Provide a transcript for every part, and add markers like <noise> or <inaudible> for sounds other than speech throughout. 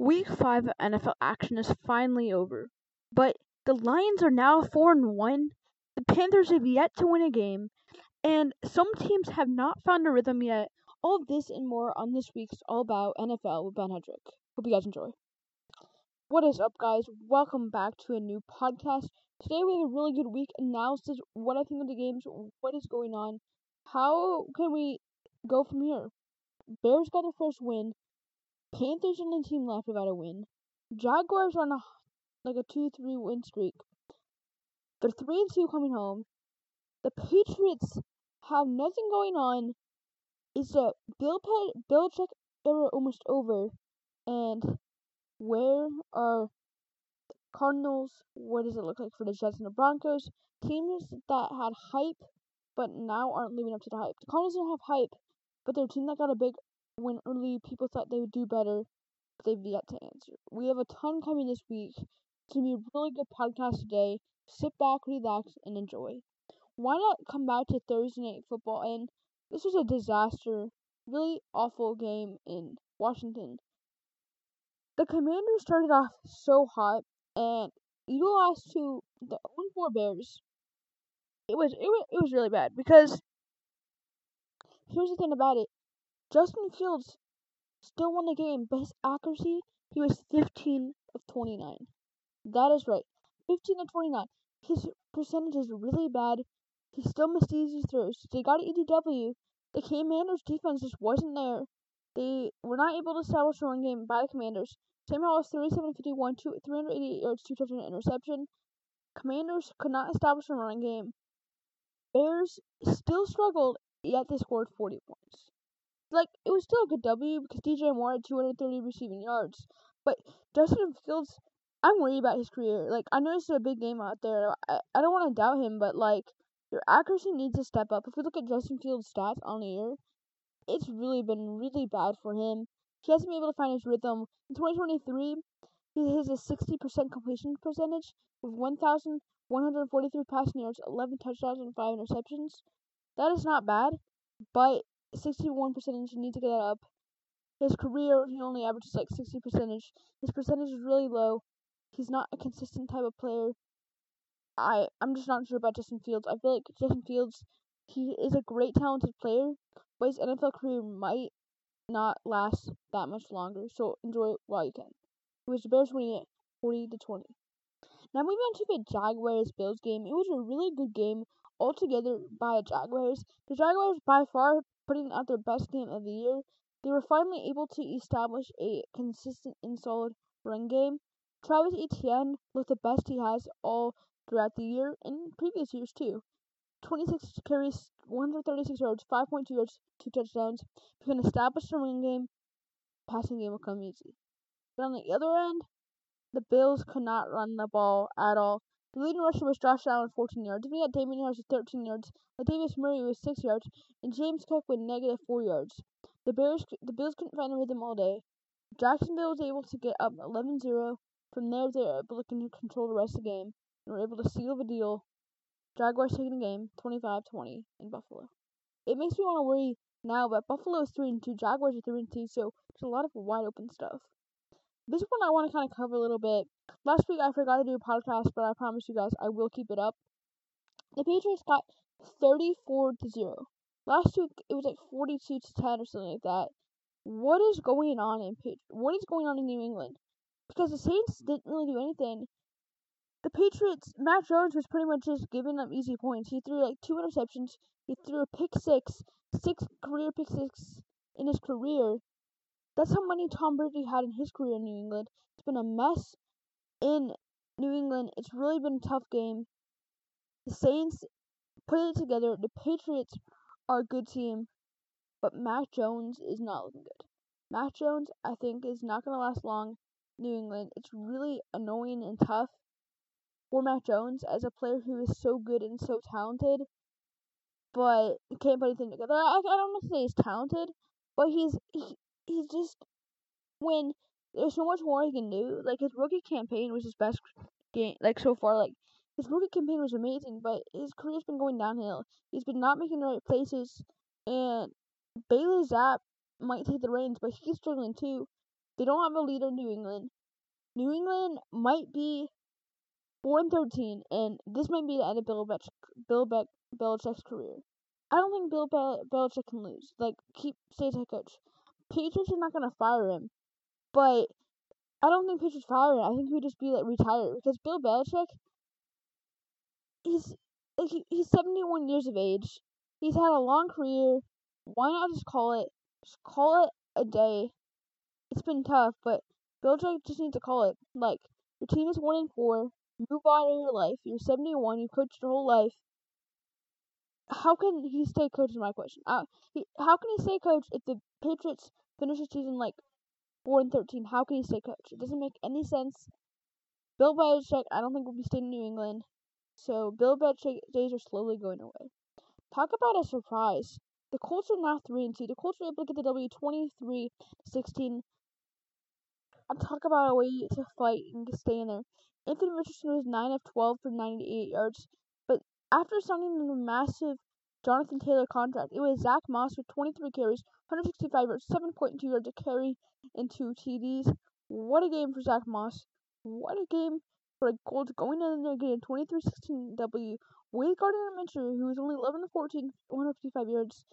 Week 5 of NFL action is finally over, but the Lions are now 4 and 1. The Panthers have yet to win a game, and some teams have not found a rhythm yet. All this and more on this week's All About NFL with Ben Hedrick. Hope you guys enjoy. What is up, guys? Welcome back to a new podcast. Today we have a really good week analysis. What I think of the games, what is going on, how can we go from here? Bears got their first win. Panthers and the team left without a win. Jaguars on a like a two three win streak. They're three and two coming home. The Patriots have nothing going on. Is the Bill Pe- Belichick era almost over? And where are the Cardinals? What does it look like for the Jets and the Broncos? Teams that had hype but now aren't living up to the hype. The Cardinals don't have hype, but they're a team that got a big when early people thought they would do better, but they've yet to answer. We have a ton coming this week. It's going to be a really good podcast today. Sit back, relax, and enjoy. Why not come back to Thursday Night Football? And this was a disaster, really awful game in Washington. The Commanders started off so hot, and you lost to the 0-4 Bears. It was it was it was really bad because here's the thing about it. Justin Fields still won the game, but his accuracy, he was 15 of 29. That is right. 15 of 29. His percentage is really bad. He still missed easy throws. They got an EDW. The Commanders' defense just wasn't there. They were not able to establish a run game by the Commanders. Sam Howell was 37 51, 388 yards, two touchdown interception. Commanders could not establish a running game. Bears still struggled, yet they scored 40 points like it was still a good W because DJ Moore had 230 receiving yards. But Justin Fields, I'm worried about his career. Like I know this is a big game out there. I, I don't want to doubt him, but like your accuracy needs to step up. If we look at Justin Fields' stats on the year, it's really been really bad for him. He hasn't been able to find his rhythm. In 2023, he has a 60% completion percentage with 1,143 passing yards, 11 touchdowns, and 5 interceptions. That is not bad, but 61 percentage. You need to get that up. His career, he only averages like 60 percentage. His percentage is really low. He's not a consistent type of player. I I'm just not sure about Justin Fields. I feel like Justin Fields, he is a great talented player, but his NFL career might not last that much longer. So enjoy it while you can. It was the Bears winning it 40 to 20. Now moving on to the Jaguars Bills game. It was a really good game altogether by the Jaguars. The Jaguars by far putting out their best game of the year, they were finally able to establish a consistent and solid run game. Travis Etienne looked the best he has all throughout the year and previous years too. 26 carries, 136 yards, 5.2 yards, two touchdowns. If you can establish the run game, passing game will come easy. But on the other end, the Bills could not run the ball at all. The leading rusher was Josh Allen, 14 yards. Then we had Damien Harris with 13 yards. Latavius Murray with 6 yards. And James Cook with negative 4 yards. The Bears, the Bills couldn't find a rhythm all day. Jacksonville was able to get up 11-0. From there, they were able to control the rest of the game and were able to seal the deal. Jaguars taking the game 25-20 in Buffalo. It makes me want to worry now, but Buffalo is 3 and 2, Jaguars are 3 and 2, so there's a lot of wide open stuff. This one I want to kind of cover a little bit. Last week I forgot to do a podcast, but I promise you guys I will keep it up. The Patriots got 34 to 0. Last week it was like 42 to 10 or something like that. What is going on in Patri- What is going on in New England? Because the Saints didn't really do anything. The Patriots, Mac Jones was pretty much just giving them easy points. He threw like two interceptions. He threw a pick six, six career pick six in his career. That's how many Tom Brady had in his career in New England. It's been a mess in New England. It's really been a tough game. The Saints put it together. The Patriots are a good team, but Mac Jones is not looking good. Mac Jones, I think, is not going to last long. New England. It's really annoying and tough for Mac Jones as a player who is so good and so talented, but can't put anything together. I, I don't want to say he's talented, but he's he, he's just when there's so much more he can do. Like his rookie campaign was his best game, like so far. Like his rookie campaign was amazing, but his career's been going downhill. He's been not making the right places, and Bailey Zappe might take the reins, but he's struggling too. They don't have a leader in New England. New England might be four and thirteen, and this might be the end of Bill Bill Be- Belichick's career. I don't think Bill Be- Belichick can lose. Like, keep stay as head coach. Patriots are not gonna fire him, but I don't think fire him. I think he would just be like retired because Bill Belichick, he's like he, he's seventy one years of age. He's had a long career. Why not just call it? Just call it a day. It's been tough, but Belichick just needs to call it. Like your team is one and four. Move on in your life. You're seventy one. You coached your whole life. How can he stay coach? Is my question. Uh, he, how can he stay coach if the Patriots finish the season like four and thirteen? How can he stay coach? It doesn't make any sense. Bill Belichick, I don't think will be staying in New England. So Bill Belichick days are slowly going away. Talk about a surprise. The Colts are now three and two. The Colts were able to get the W 23-16. And talk about a way to fight and stay in there. Anthony Richardson was nine of twelve for ninety-eight yards, but after signing a massive Jonathan Taylor contract, it was Zach Moss with 23 carries, 165 yards, 7.2 yards a carry, and two TDs. What a game for Zach Moss! What a game for the Colts going in there getting 23-16 W with Gardner Minshew, who was only 11 to 14, 155 yards.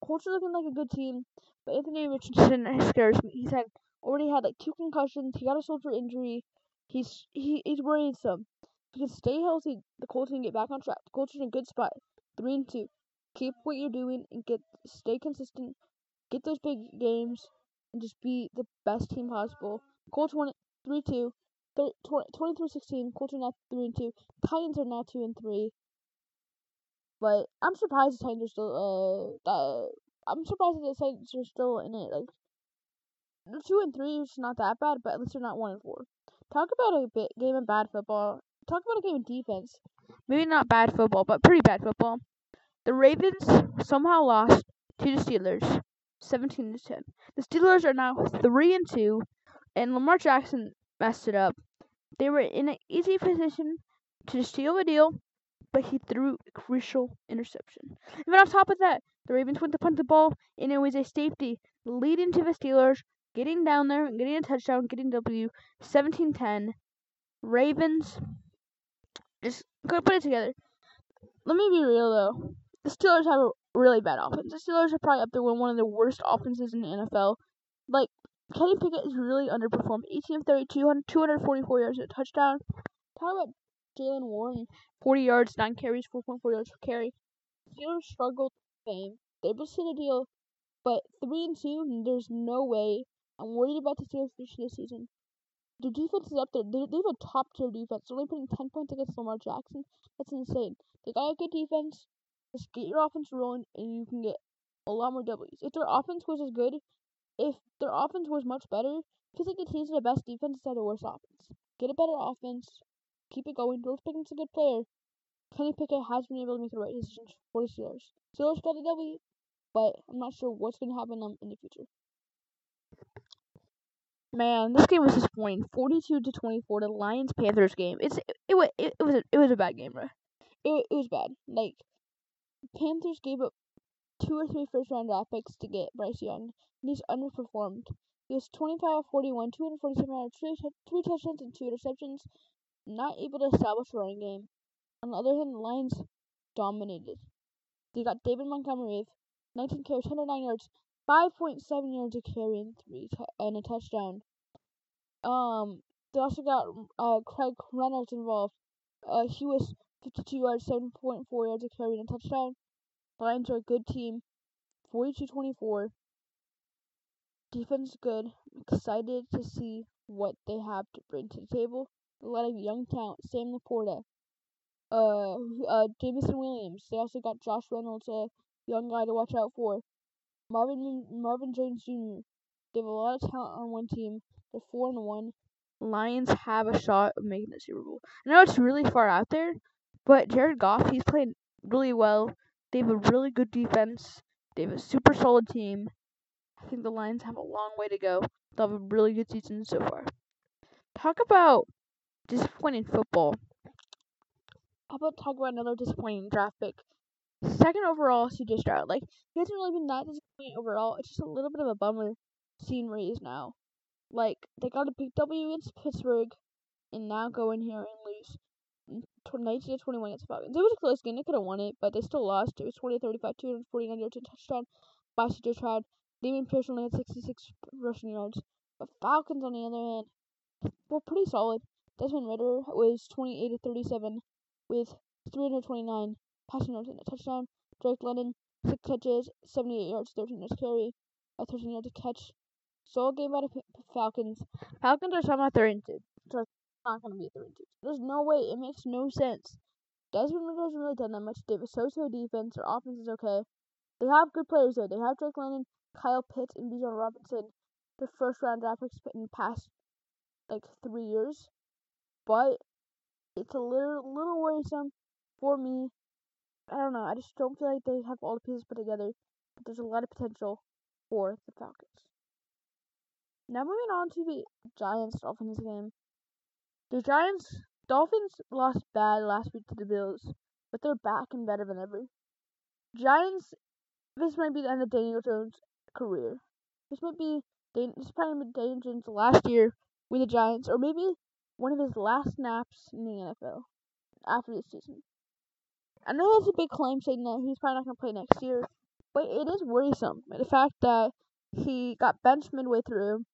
Colts are looking like a good team, but Anthony Richardson <laughs> scares me. He's had already had like two concussions. He got a shoulder injury. He's he, he's worried some. If he can stay healthy, the Colts can get back on track. The Colts are in a good spot, three and two. Keep what you're doing and get stay consistent. Get those big games and just be the best team possible. Colts won it three two. 23-16, Colts are now three and two. Titans are now two and three. But I'm surprised the Titans are still uh, uh I'm surprised that the Titans are still in it. Like they're two and three, which is not that bad, but at least they're not one and four. Talk about a bit game of bad football. Talk about a game of defense. Maybe not bad football, but pretty bad football. The Ravens somehow lost to the Steelers, seventeen to ten. The Steelers are now three and two, and Lamar Jackson messed it up. They were in an easy position to steal the deal, but he threw a crucial interception. Even on top of that, the Ravens went to punt the ball, and it was a safety leading to the Steelers getting down there, getting a touchdown, getting W, 17-10. Ravens just couldn't put it together. Let me be real though. The Steelers have a really bad offense. The Steelers are probably up there with one of the worst offenses in the NFL. Like Kenny Pickett is really underperformed. 18 of 32, 244 yards and a touchdown. Talk about Jaylen Warren, 40 yards, 9 carries, 4.4 yards per carry. Steelers struggled fame. They to the deal, but 3 and 2, there's no way. I'm worried about the Steelers this season. Their defense is up there. They, they have a top tier defense. They're only putting 10 points against Lamar Jackson. That's insane. They got a good defense. Just get your offense rolling, and you can get a lot more W's. If their offense was as good if their offense was much better, feels like the teams with the best defense have the worst offense. Get a better offense, keep it going. George Pickens a good player. Kenny Pickett has been able to make the right decisions for the Steelers. Steelers got the W, but I'm not sure what's going to happen them in the future. Man, this game was disappointing. 42 to 24, the Lions Panthers game. It's it, it, was it, it was a, it was a bad game, bro. It it was bad. Like Panthers gave up two or three first round draft picks to get Bryce Young, and he's underperformed. He was 25 of 41, 247 yards, three, three touchdowns, and two interceptions. Not able to establish a running game. On the other hand, the Lions dominated. They got David Montgomery, with 19 carries, 109 yards, 5.7 yards a carry, and three t- and a touchdown. Um, they also got uh Craig Reynolds involved. Uh, he was 52 yards, 7.4 yards a carry, and a touchdown. Lions are a good team. 42-24. Defense is good. excited to see what they have to bring to the table. A lot of young talent. Sam LaPorta. Uh, uh, Jameson Williams. They also got Josh Reynolds, a young guy to watch out for. Marvin Marvin Jones Jr. They have a lot of talent on one team. They're four and one. Lions have a shot of making the Super Bowl. I know it's really far out there, but Jared Goff, he's played really well. They have a really good defense. They have a super solid team. I think the Lions have a long way to go. They'll have a really good season so far. Talk about disappointing football. How about talk about another disappointing draft pick? Second overall, CJ Stroud. Like, he hasn't really been that disappointing overall. It's just a little bit of a bummer seeing where he is now. Like they got a big W against Pittsburgh, and now go in here and lose 19 to 21 against the Falcons. It was a close game. They could have won it, but they still lost. It was 20 35, 249 yards and touchdown by CJ Stroud. Dameon Pierce only had 66 rushing yards. But Falcons, on the other hand, were pretty solid. Desmond Ridder was 28 to 37 with 329 passing yards and a touchdown. Drake London, 6 catches, 78 yards, 13 yards carry, a 13 yards catch. Solid game by the Falcons. Falcons are somehow 3 and 2. Not going to be 3 and 2. There's no way. It makes no sense. Desmond Ridder hasn't really done that much. A so-so defense. Their offense is okay. They have good players though. They have Drake London, Kyle Pitts, and Bijan Robinson. Their first round draft picks in the past like three years. But it's a little little worrisome for me. I don't know. I just don't feel like they have all the pieces put together. But there's a lot of potential for the Falcons. Now moving on to the Giants Dolphins game. The Giants Dolphins lost bad last week to the Bills, but they're back and better than ever. Giants this might be the end of Daniel Jones' career. This might be this probably be Daniel Jones' last year with the Giants, or maybe one of his last snaps in the NFL after this season. I know that's a big claim saying that he's probably not going to play next year, but it is worrisome. The fact that he got benched midway through,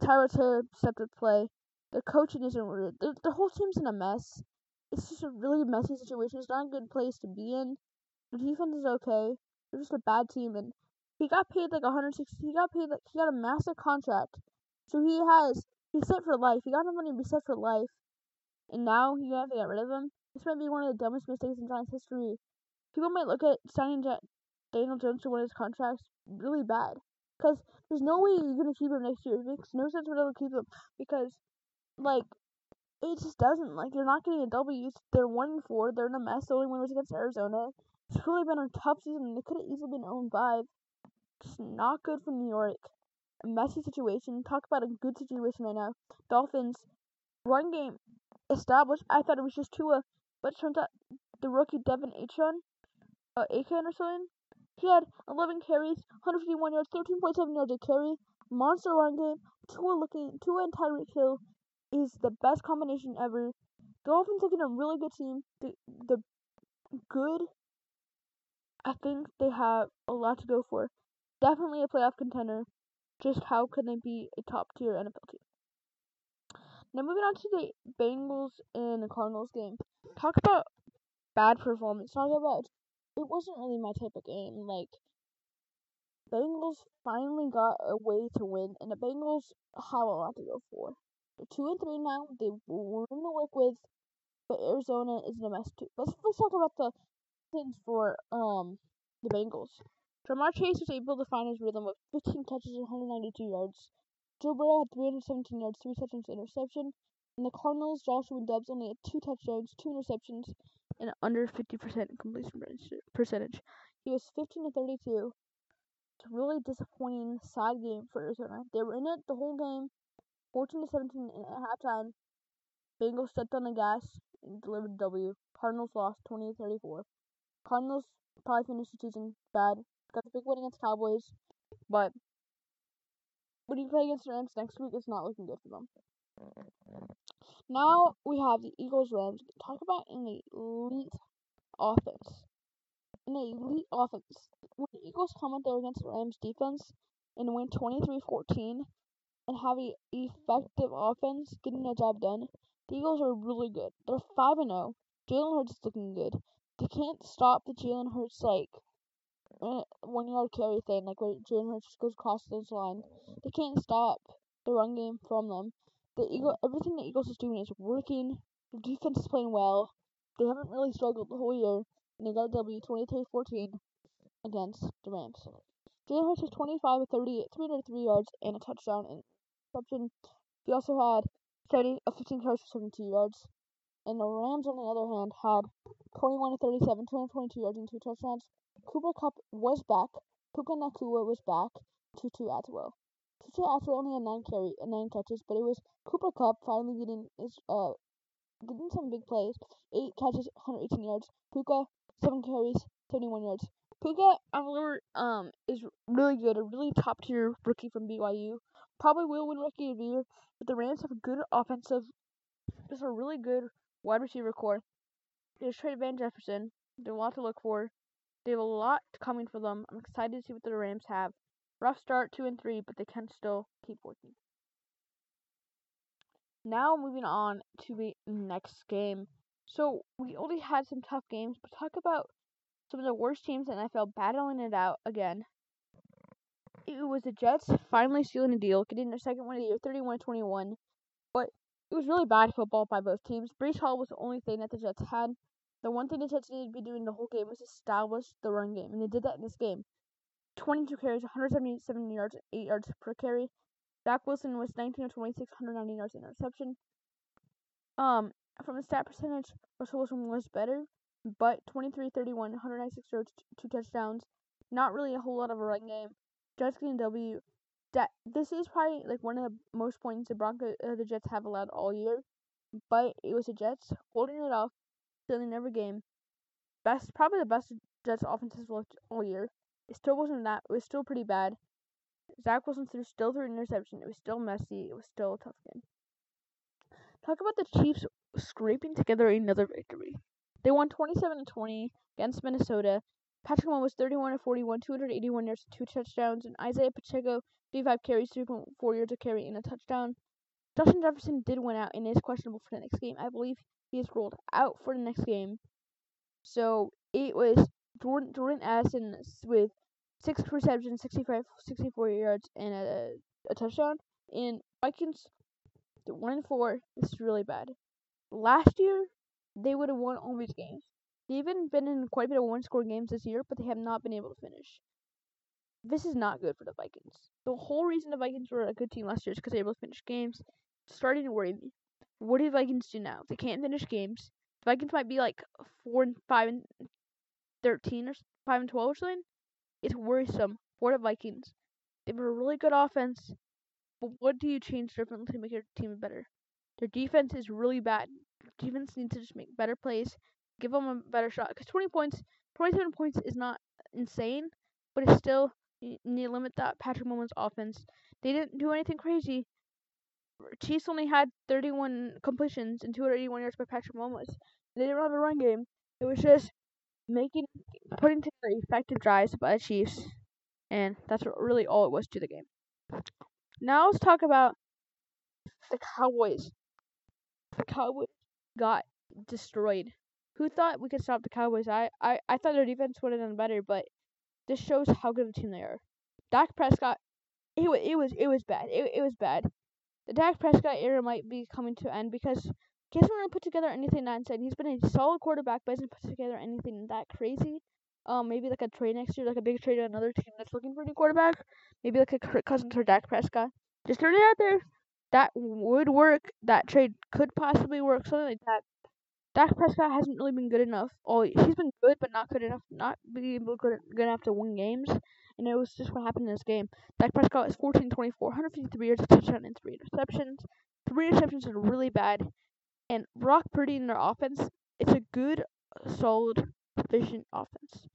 Tyrod Taylor stepped up to play, the coaching isn't. The, the whole team's in a mess. It's just a really messy situation. It's not a good place to be in. The defense is okay. They're just a bad team, and he got paid like 160. He got paid like he got a massive contract, so he has he's set for life. He got enough money to be set for life, and now you have to get rid of him. This might be one of the dumbest mistakes in Giants history. People might look at signing Daniel Jones to one of his contracts really bad, because there's no way you're gonna keep him next year. It makes no sense for them to keep him because, like, it just doesn't. Like, they're not getting a W. They're one and four. They're in a mess. The only win was against Arizona. It's really been a tough season. They could have easily been 0 5. Just not good for New York. A messy situation. Talk about a good situation right now. Dolphins run game established. I thought it was just Tua, but turns out the rookie De'Von Achane, uh, Achane or something. He had 11 carries, 151 yards, 13.7 yards a carry. Monster run game. Tua looking. Tua and Tyreek Hill is the best combination ever. Dolphins looking a really good team. The the good I think they have a lot to go for. Definitely a playoff contender. Just how can they be a top tier NFL team? Now moving on to the Bengals and the Cardinals game. Talk about bad performance. Talk about it wasn't really my type of game. Like Bengals finally got a way to win, and the Bengals have a lot to go for. Two and three now. They room to work with, but Arizona is a mess too. Let's first talk about the things for um the Bengals. Ja'Marr Chase was able to find his rhythm with 15 catches and 192 yards. Joe Burrow had 317 yards, 3 touchdowns, interception. And the Cardinals, Joshua Dobbs only had 2 touchdowns, 2 interceptions, and under 50% completion percentage. He was 15 to 32. It's a really disappointing, side game for Arizona. They were in it the whole game, 14 to 17 uh, at halftime. Bengals stepped on the gas and delivered W. Cardinals lost 20 to 34. Cardinals probably finished the season bad. Got the big win against Cowboys, but when you play against the Rams next week, it's not looking good for them. Now we have the Eagles Rams. Talk about an elite offense. An elite offense. When the Eagles come out there against the Rams defense and win 23 14 and have an effective offense getting the job done, the Eagles are really good. They're 5 and 0. Jalen Hurts is looking good they can't stop the Jalen Hurts like uh, one yard carry thing, like where Jalen Hurts goes across those lines. They can't stop the run game from them. The Eagle, everything the Eagles is doing is working. The defense is playing well. They haven't really struggled the whole year, and they got a W 23-14 against the Rams. Jalen Hurts was 25 of 38, 303 yards and a touchdown and reception. He also had 30 of 15 carries for 72 yards. And the Rams, on the other hand, had 21 to 37, 222 yards and two touchdowns. Cooper Kupp was back. Puka Nacua was back. Tutu Atwell. Tutu Atwell only had nine carry, uh, nine catches, but it was Cooper Kupp finally getting his uh getting some big plays. Eight catches, 118 yards. Puka seven carries, 71 yards. Puka, um, is really good, a really top tier rookie from BYU. Probably will win Rookie of the Year. But the Rams have a good offensive, just a really good wide receiver core. They just traded Van Jefferson. They have a lot to look for. They have a lot coming for them. I'm excited to see what the Rams have. Rough start, two and three, but they can still keep working. Now moving on to the next game. So we only had some tough games, but talk about some of the worst teams in NFL battling it out again. It was the Jets finally sealing a deal, getting their second win of the year, 31-21. But it was really bad football by both teams. Breece Hall was the only thing that the Jets had. The one thing the Jets needed to be doing the whole game was establish the run game, and they did that in this game. 22 carries, 177 yards, 8 yards per carry. Zach Wilson was 19 of 26, 190 yards interception. Um, from the stat percentage, Russell Wilson was better, but 23 31, 196 yards, two touchdowns. Not really a whole lot of a run game. Jets getting W. That this is probably like one of the most points the Broncos, uh, the Jets have allowed all year, but it was the Jets holding it off, stealing every game. Best, probably the best Jets offense has looked all year. It still wasn't that. It was still pretty bad. Zach Wilson threw still threw an interception. It was still messy. It was still a tough game. Talk about the Chiefs scraping together another victory. They won 27 to 20 against Minnesota. Patrick Mahomes was 31 41, 281 yards, two touchdowns, and Isaiah Pacheco 35 carries, 3.4 yards a carry, and a touchdown. Justin Jefferson did win out and is questionable for the next game. I believe he is ruled out for the next game. So it was Jordan Jordan Addison with six receptions, 65, 64 yards, and a, a touchdown. And Vikings, one and four. This is really bad. Last year, they would have won all these games. They've even been in quite a bit of one-score games this year, but they have not been able to finish. This is not good for the Vikings. The whole reason the Vikings were a good team last year is because they were able to finish games. It's starting to worry me. What do the Vikings do now? They can't finish games. The Vikings might be like four and five and thirteen or five and twelve or something. It's worrisome for the Vikings. They have a really good offense, but what do you change differently to make your team better? Their defense is really bad. Defense needs to just make better plays, give them a better shot. Because 20 points, 27 points is not insane, but it's still you need to limit that Patrick Mahomes offense. They didn't do anything crazy. Chiefs only had 31 completions and 281 yards by Patrick Mahomes. They didn't have a run game. It was just making putting together effective drives by the Chiefs, and that's really all it was to the game. Now let's talk about the Cowboys. The Cowboys got destroyed. Who thought we could stop the Cowboys? I, I, I thought their defense would have done better, but this shows how good a team they are. Dak Prescott, it was it was it was bad. It it was bad. The Dak Prescott era might be coming to an end because he hasn't really put together anything that insane. He's been a solid quarterback, but hasn't put together anything that crazy. Um, maybe like a trade next year, like a big trade to another team that's looking for a new quarterback. Maybe like a Kirk Cousins or Dak Prescott. Just throw it out there. That would work. That trade could possibly work. Something like that. Dak Prescott hasn't really been good enough. Oh, he's been good, but not good enough. Not being able good, good enough to win games. And it was just what happened in this game. Dak Prescott is 14 24, 153 yards, a touchdown, and three interceptions. Three interceptions are really bad. And Brock Purdy in their offense, it's a good, solid, efficient offense.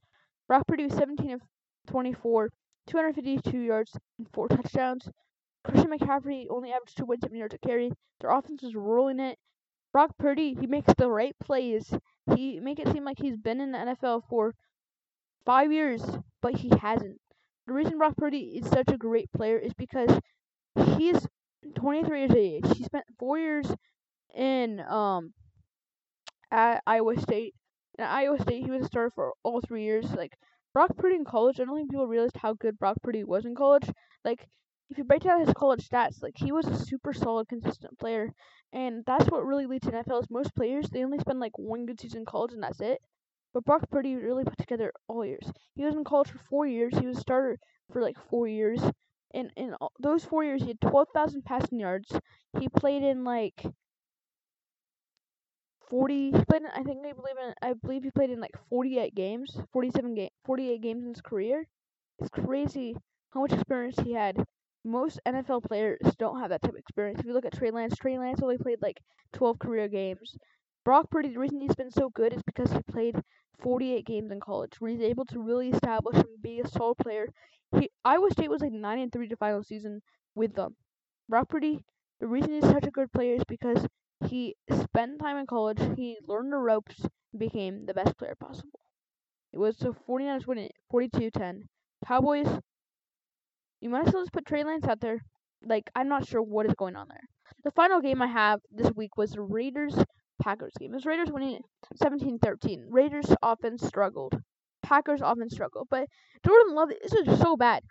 Brock Purdy 17 of 24, 252 yards, and four touchdowns. Christian McCaffrey only averaged 2.7 yards a carry. Their offense is rolling it. Brock Purdy, he makes the right plays. He make it seem like he's been in the NFL for five years, but he hasn't. The reason Brock Purdy is such a great player is because he's 23 years of age. He spent four years in um at Iowa State. At Iowa State, he was a starter for all three years. Like Brock Purdy in college, I don't think people realized how good Brock Purdy was in college. Like if you break down his college stats, like he was a super solid, consistent player, and that's what really leads to NFL. Is most players they only spend like one good season in college and that's it. But Brock Purdy really put together all years. He was in college for four years. He was a starter for like four years. And in all, those four years, he had 12,000 passing yards. He played in like 40. He played in, I think I believe in I believe he played in like 48 games, 47 game, 48 games in his career. It's crazy how much experience he had most NFL players don't have that type of experience. If you look at Trey Lance, Trey Lance only played like 12 career games. Brock Purdy, the reason he's been so good is because he played 48 games in college, where he's able to really establish and be a solid player. He Iowa State was like 9 and 3 to final season with them. Brock Purdy, the reason he's such a good player is because he spent time in college, he learned the ropes, and became the best player possible. It was the 49ers winning 42-10. Cowboys, you might as well just put Trey Lance out there. Like, I'm not sure what is going on there. The final game I have this week was the Raiders Packers game. It was Raiders winning 17-13. Raiders offense struggled. Packers offense struggled. But Jordan Love, this is so bad.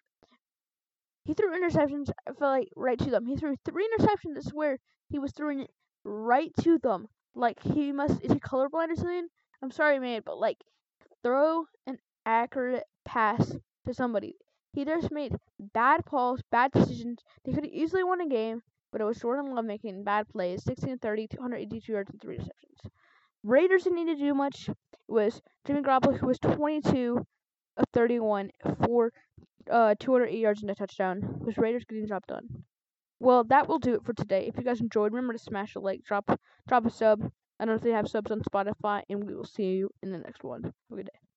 He threw interceptions, I felt like, right to them. He threw three interceptions, I swear. He was throwing it right to them. Like, he must, is he colorblind or something? I'm sorry, man, but, like, throw an accurate pass to somebody. He just made bad calls, bad decisions. They could have easily won a game, but it was Jordan Love making bad plays 16 30, 282 yards, and three receptions. Raiders didn't need to do much. It was Jimmy Garoppolo, who was 22 of 31 for uh, 208 yards and a touchdown. It was Raiders getting the job done. Well, that will do it for today. If you guys enjoyed, remember to smash a like, drop drop a sub. I don't know if they have subs on Spotify, and we will see you in the next one. Have a good day.